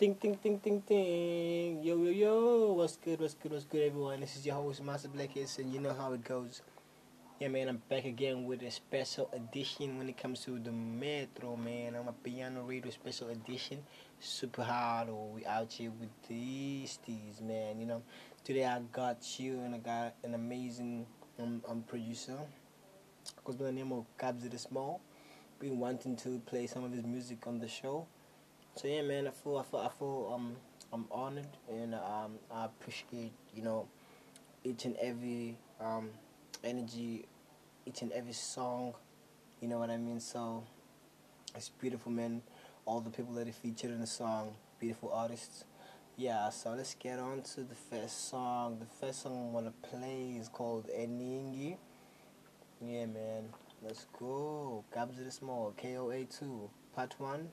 Ding, ding, ding, ding, ding. Yo, yo, yo. What's good, what's good, what's good, everyone? This is your host, Master Blackheads, and you know how it goes. Yeah, man, I'm back again with a special edition when it comes to the Metro, man. amapiano radio special edition. Super hard, or we out here with these teas, man. You know, today I got you and I got an amazing um, um producer. Goes by the name of Kabza De Small. Been wanting to play some of his music on the show. So yeah, man, I feel I feel I feel um I'm honored and um I appreciate you know each and every um energy, each and every song, you know what I mean. So it's beautiful, man. All the people that are featured in the song, beautiful artists. Yeah, so let's get on to the first song. The first song I wanna play is called Eningi. Yeah, man. Let's go. Kabza De Small, KOA 2, Part 1.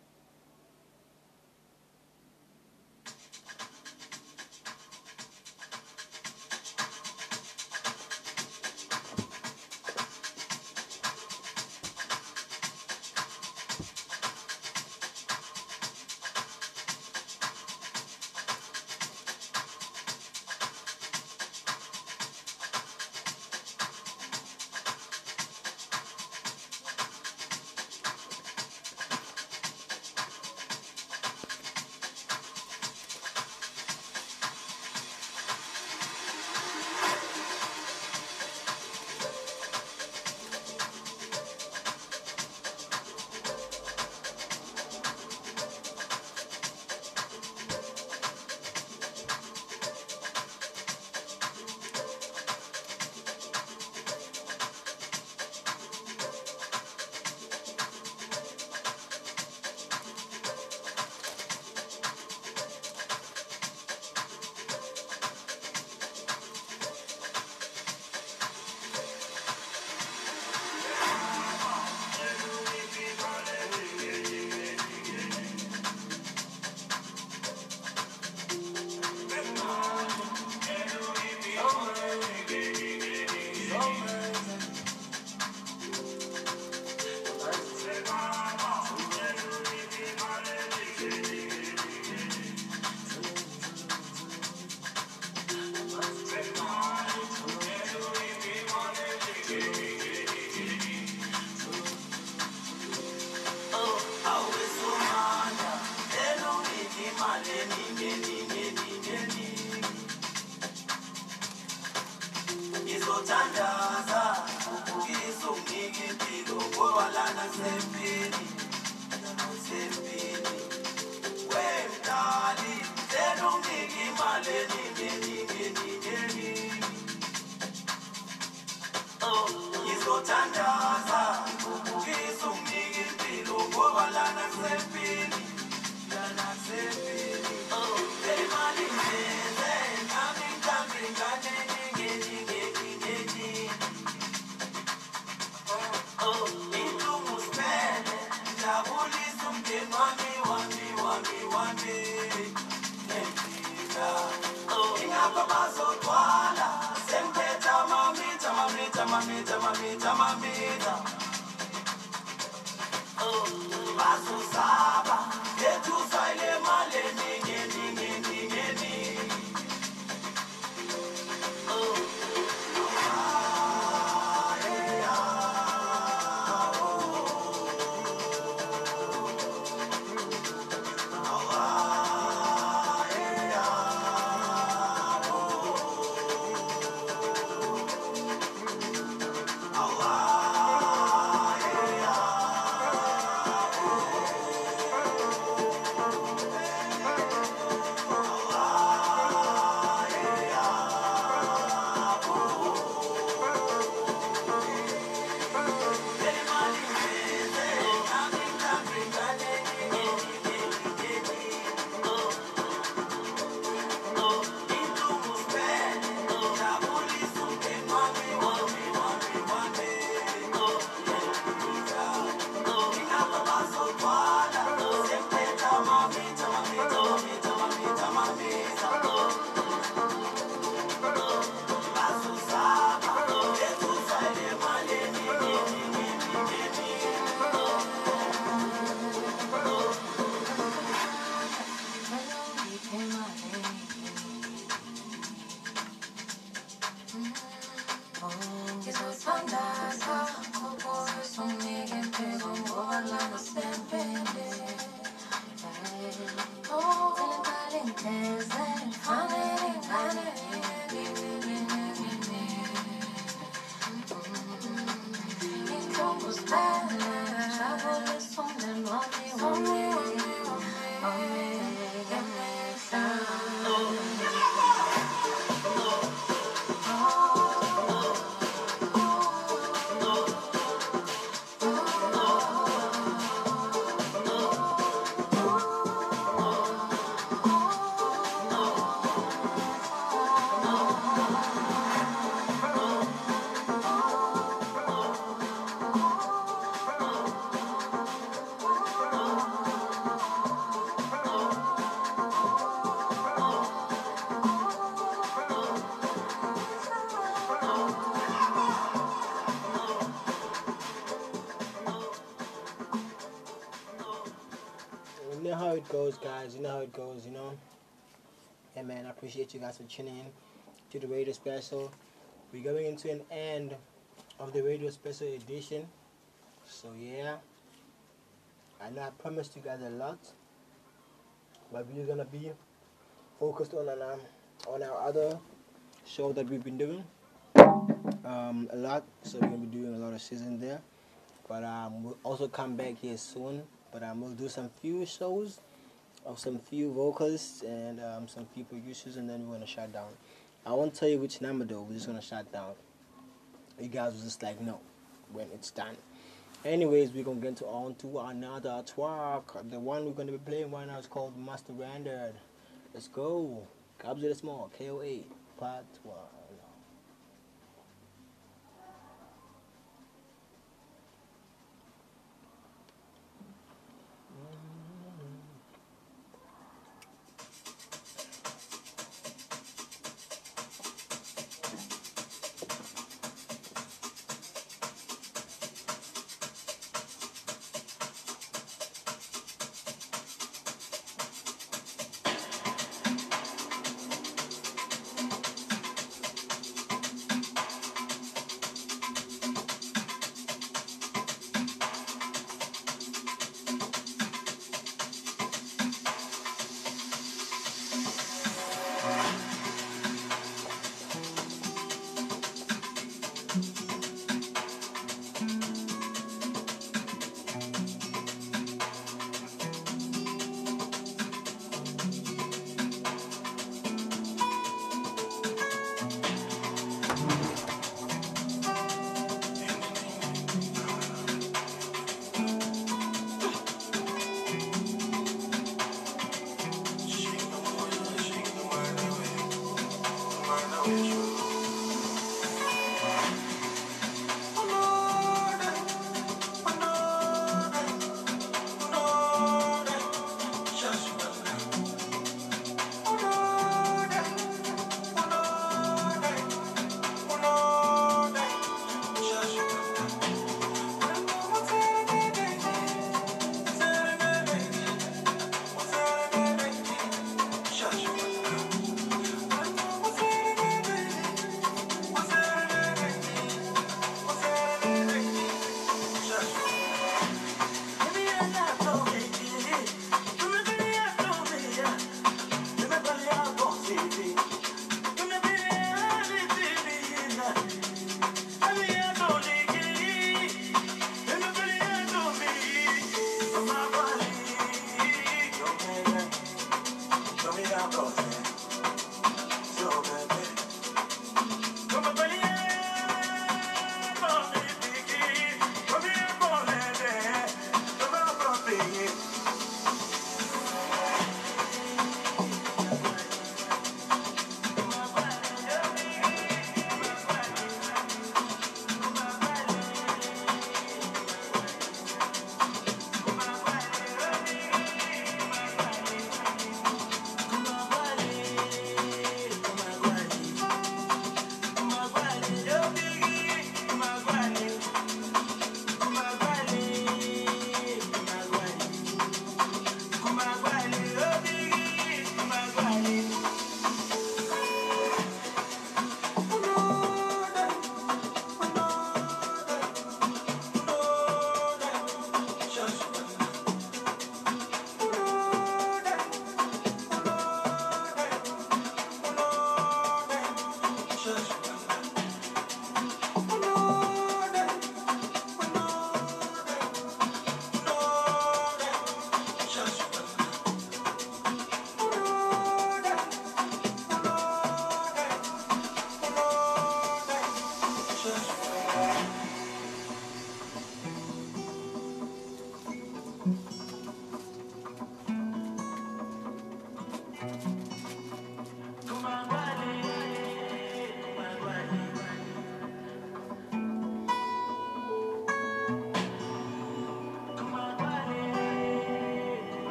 Guys. You know how it goes, you know. Yeah, man. I appreciate you guys for tuning in to the radio special. We're going into an end of the radio special edition. So yeah, I know I promised you guys a lot, but we're gonna be focused on an, um, on our other show that we've been doing um, a lot. So we're gonna be doing a lot of season there. But um, we'll also come back here soon. But um, we'll do some few shows of some few vocalists and um, some few producers, and then we're gonna shut down. I won't tell you which number though. We're just gonna shut down. You guys were just like no, when it's done. Anyways, we're gonna get on to another track. The one we're gonna be playing right now is called Master Rendered. Let's go. Kabza De Small, KOA, Part 1.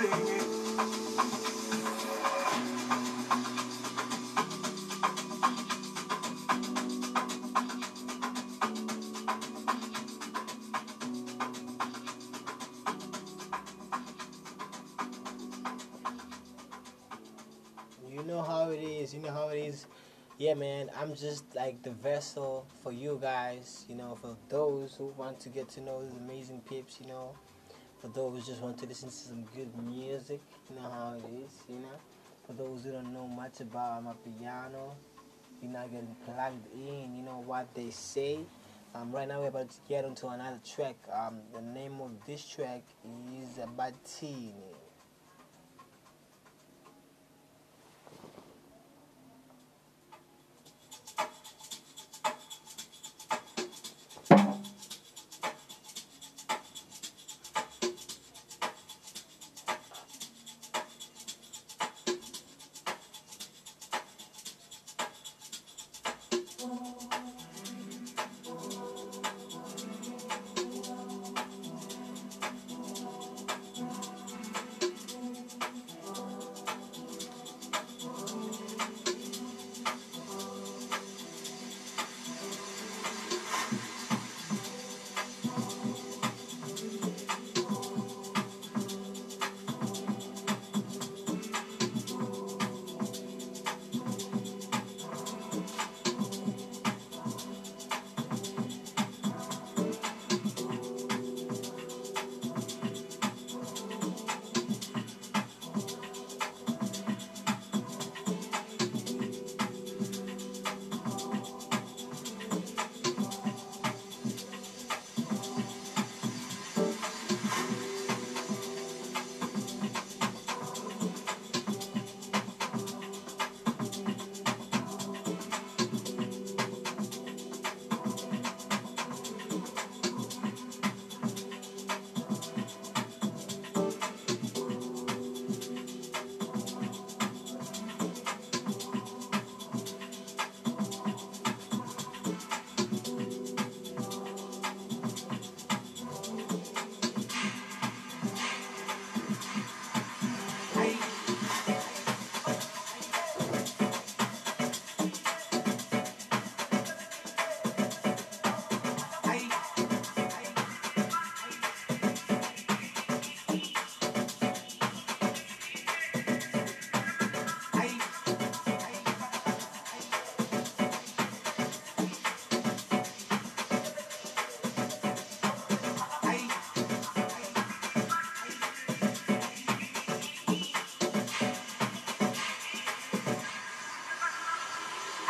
You know how it is. You know how it is. Yeah, man. I'm just like the vessel for you guys. You know, for those who want to get to know these amazing peeps. You know, for those who just want to listen to some good music. You know how it is. You know, for those who don't know much about my piano, you're not getting plugged in. You know what they say. Um, right now we're about to get onto another track. Um, the name of this track is Batini.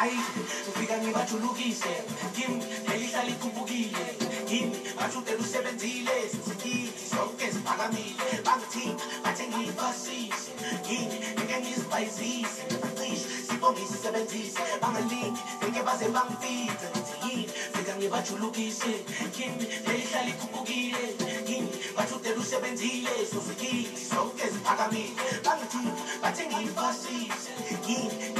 Hayi ufika ngibajulukise. Kimi lelihlala ikhuphukile yini bashudela usebenzile sizikithi sonke ziphakamile. Bangithini bathe ngiyifasise yini ngeke ngizibhayizise. Bacishe sibonge sisebenzise bangalingi ngeke baze bangifithe ngithi yini? Fika ngibajulukise. Kimi lelihlala ikhuphukile yini bashudela usebenzile sizikithi sonke ziphakamile. Bangithini bathe ngiyifasise yini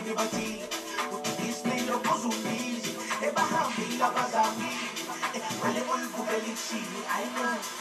vivati Utilizmi I know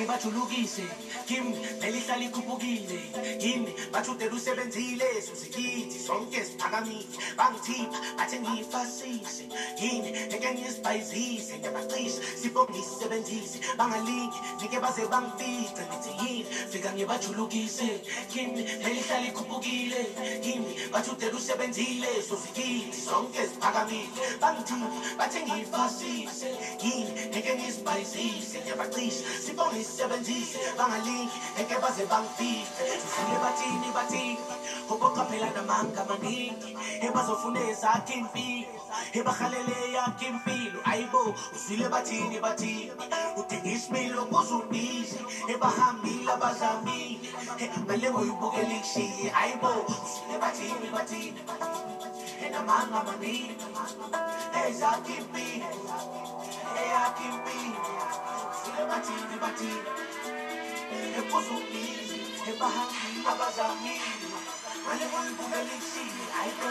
fika ngibajulukise kimi nelihlala ikhuphukile yini bajudela usebenzile susikithi sonke siphakamile. Bangithipha bathe ngiyifasise yini ngeke ngizibhayizise ngiyabacisha sipho ngisebenzise bangalingi ngike baze bangifice ngithi yini? Fika ngibajulukise kimi nelihlala ikhuphukile yini bajudela usebenzile. Susikithi sonke siphakamile bangithipha bathe ngiyifasise. Yini? Ngeke ngizibhayizise. Ngiyabacisha sipho ngisebenzise bangalingi ngeke baze bangifice sifile bathini bathini? Uboqaphela namanga maningi. Ebazofuna ezakhe imfilo ebahalele yakhe impilo. Ayibo uzwile bathini bathini? Udinga isimilo kuzubize ebahambile abazamile. Ngale ngoyibukela ikushiye ayibo uzwile bathini bathini enamanga impilo eyakhe impilo uzwile bathini bathini. Ekuzubize ebahambile abazamile. Ngale ngoyibukela ikushiye ayibo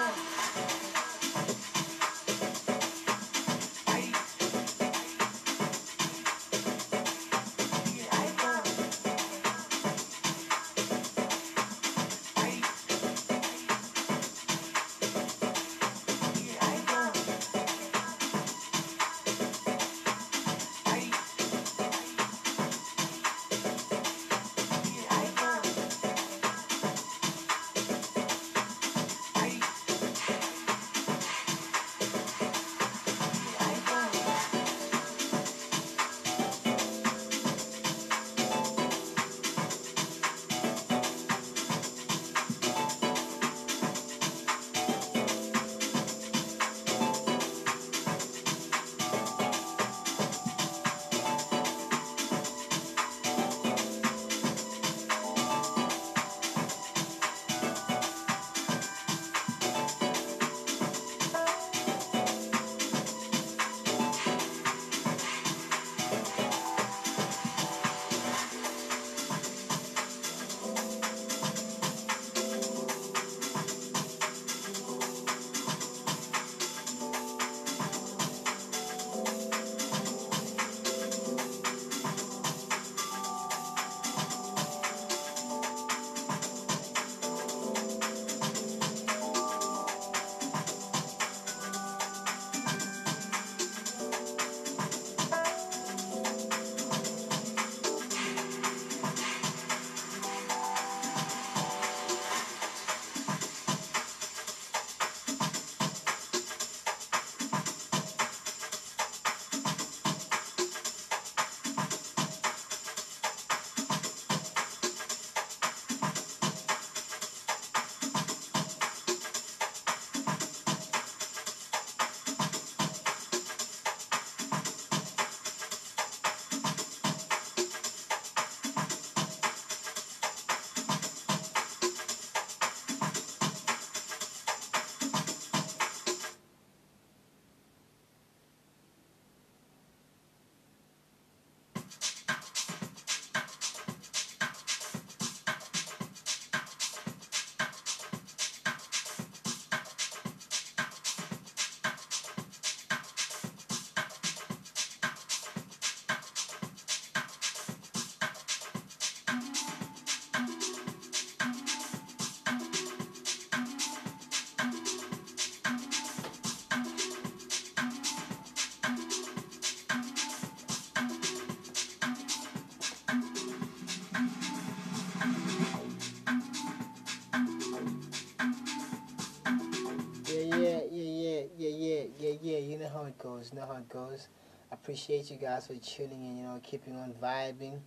it goes. Know how it goes. Appreciate you guys for tuning in. You know, keeping on vibing,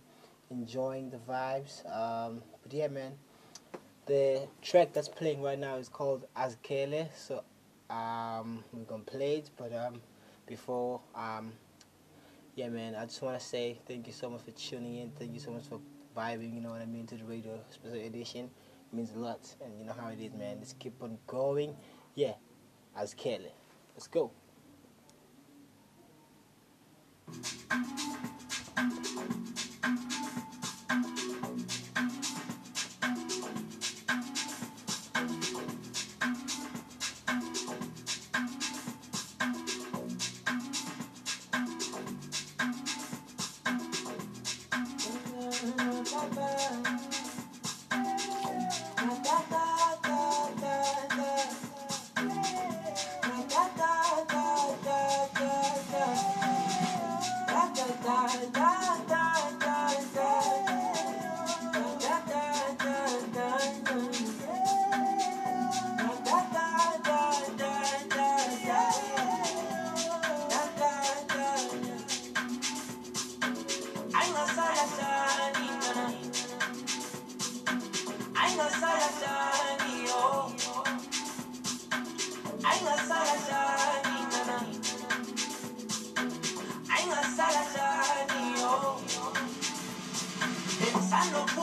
enjoying the vibes. Um, but yeah, man, the track that's playing right now is called Azkele. So, um, we're gonna play it. But um, before um, yeah, man, I just want to say thank you so much for tuning in. Thank you so much for vibing. You know what I mean to the radio special edition. It means a lot, and you know how it is, man. Let's keep on going. Yeah, as Kelly. Let's go. Thank you. I don't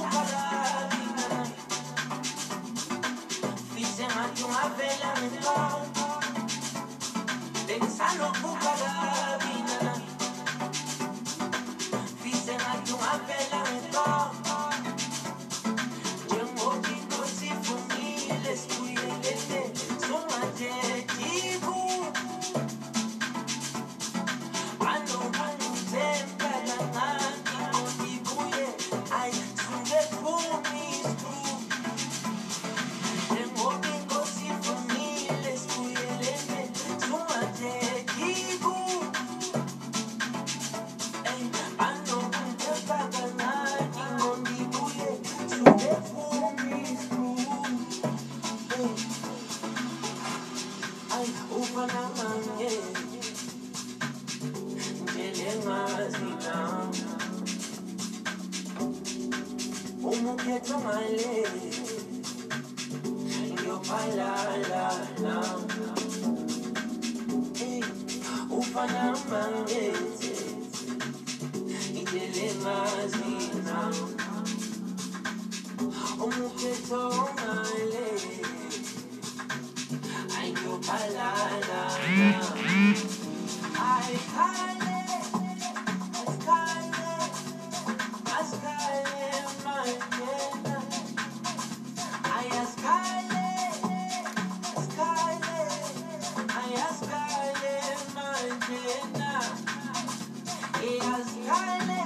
Yo,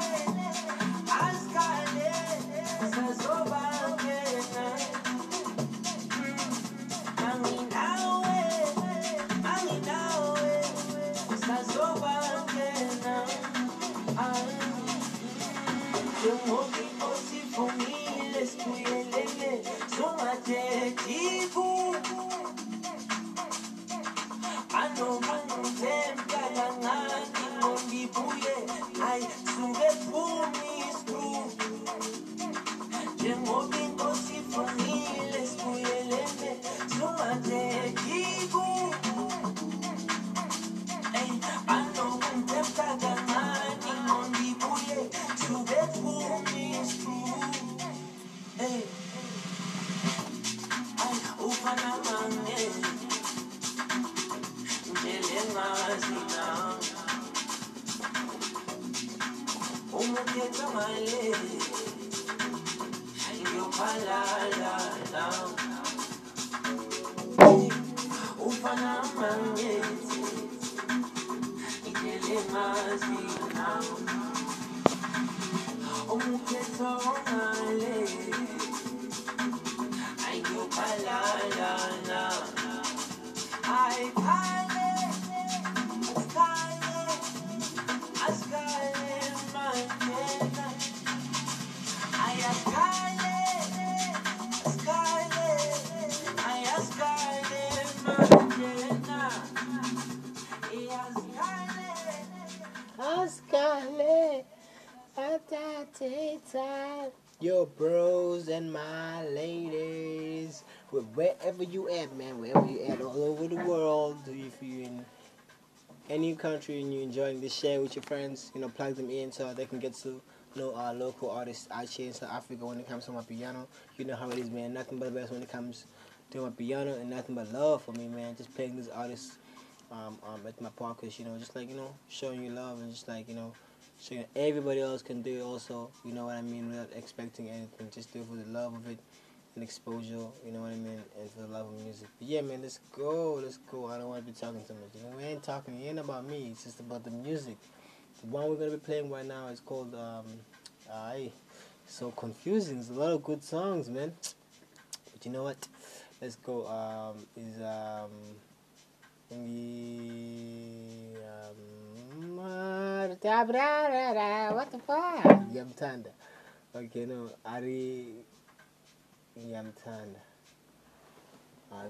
wherever you at, man, wherever you at, all over the world, if you're in any country and you're enjoying this, share with your friends. You know, plug them in so they can get to know our local artists out here in South Africa when it comes to amapiano. You know how it is, man. Nothing but the best when it comes to amapiano, and nothing but love for me, man. Just playing these artists um, um, at my podcast, you know, just like you know, showing you love and just like you know so everybody else can do it also, you know what I mean, without expecting anything. Just do it for the love of it and exposure, you know what I mean, and for the love of music. But yeah, man, let's go, let's go. I don't want to be talking too much. You know, we ain't talking, it ain't about me. It's just about the music. The one we're gonna be playing right now is called um, uh, so confusing. There's a lot of good songs, man. But you know what? Let's go. Um, is um, the um, what the fuck? Yamtanda. Okay, no, Ari Yamtanda. I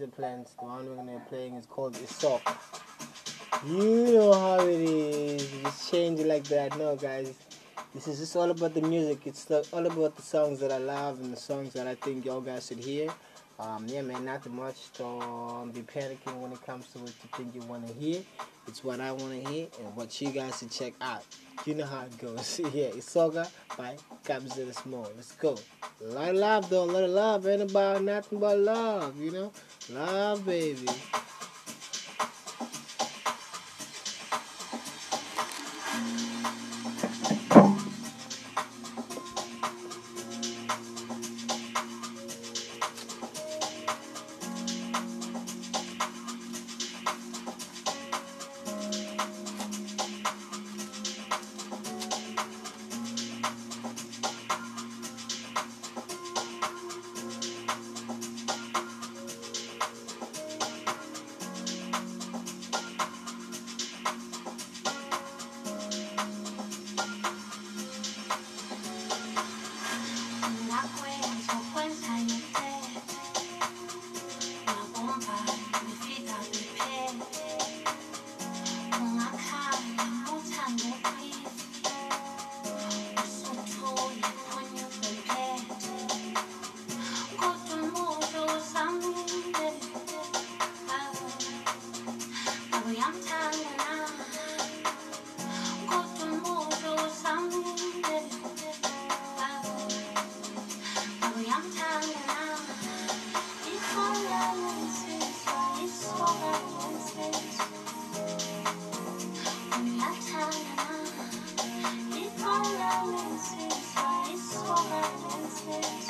Change the one we're gonna be playing is called Isok. You know how it is. You just change it like that. No, guys. This is just all about the music. It's all about the songs that I love and the songs that I think y'all guys should hear. Um, yeah, man, not too much. Don't be panicking when it comes to what you think you want to hear. It's what I want to hear and what you guys should check out. You know how it goes. yeah, it's Soga by Kabza De Small. Let's go. A lot of love, though. A lot of love. Ain't about nothing but love, you know? Love, baby. It's all I miss, it's all I it's all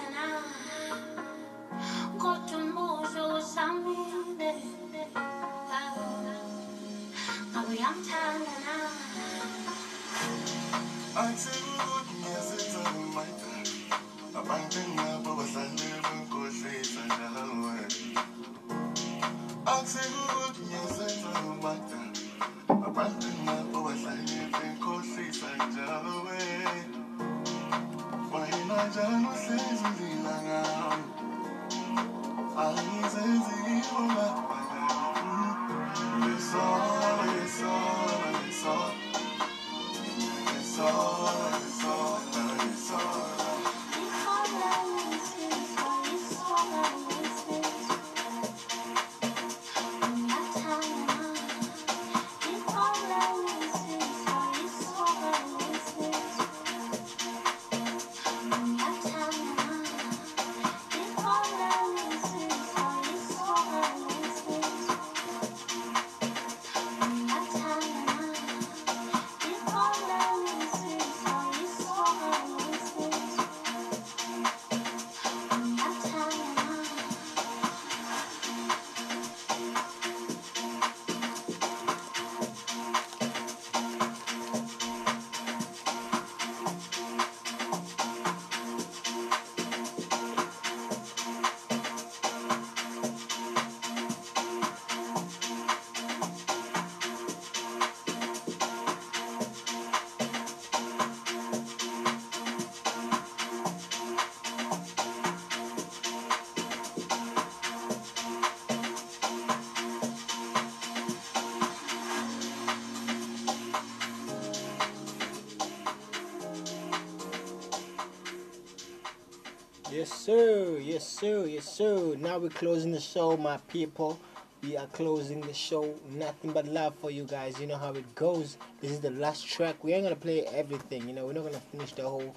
Yes, sir. Yes, sir. Yes, sir. Now we're closing the show, my people. We are closing the show. Nothing but love for you guys. You know how it goes. This is the last track. We ain't gonna play everything. You know, we're not gonna finish the whole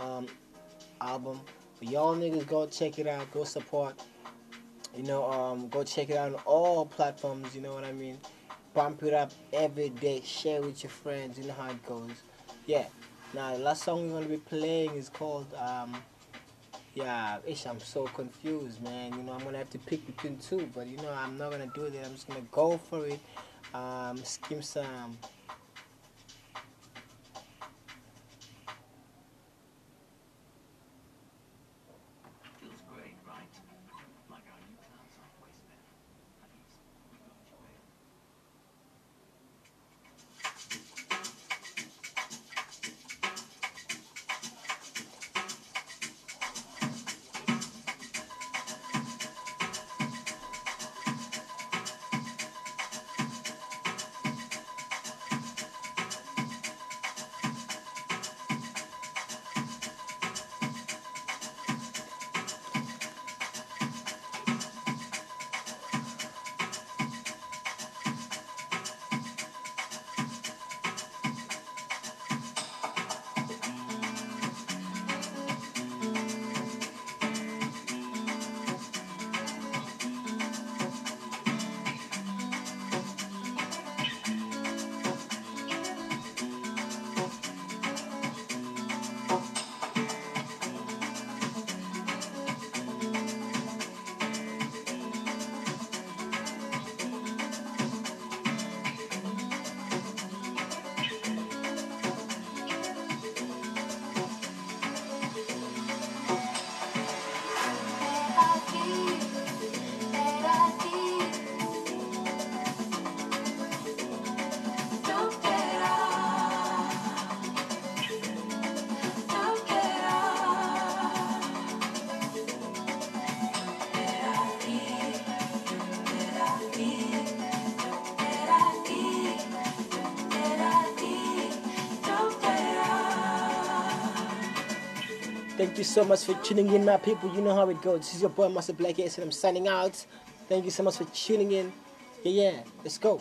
um, album. But y'all niggas go check it out. Go support. You know, um, go check it out on all platforms. You know what I mean. Pump it up every day. Share with your friends. You know how it goes. Yeah. Now the last song we're gonna be playing is called um, yeah, ish, I'm so confused, man. You know, I'm gonna have to pick between two, but you know, I'm not gonna do that. I'm just gonna go for it. Um, skim some. Thank you so much for tuning in, my people. You know how it goes. This is your boy, Master Black S, and I'm signing out. Thank you so much for tuning in. Yeah, yeah. Let's go.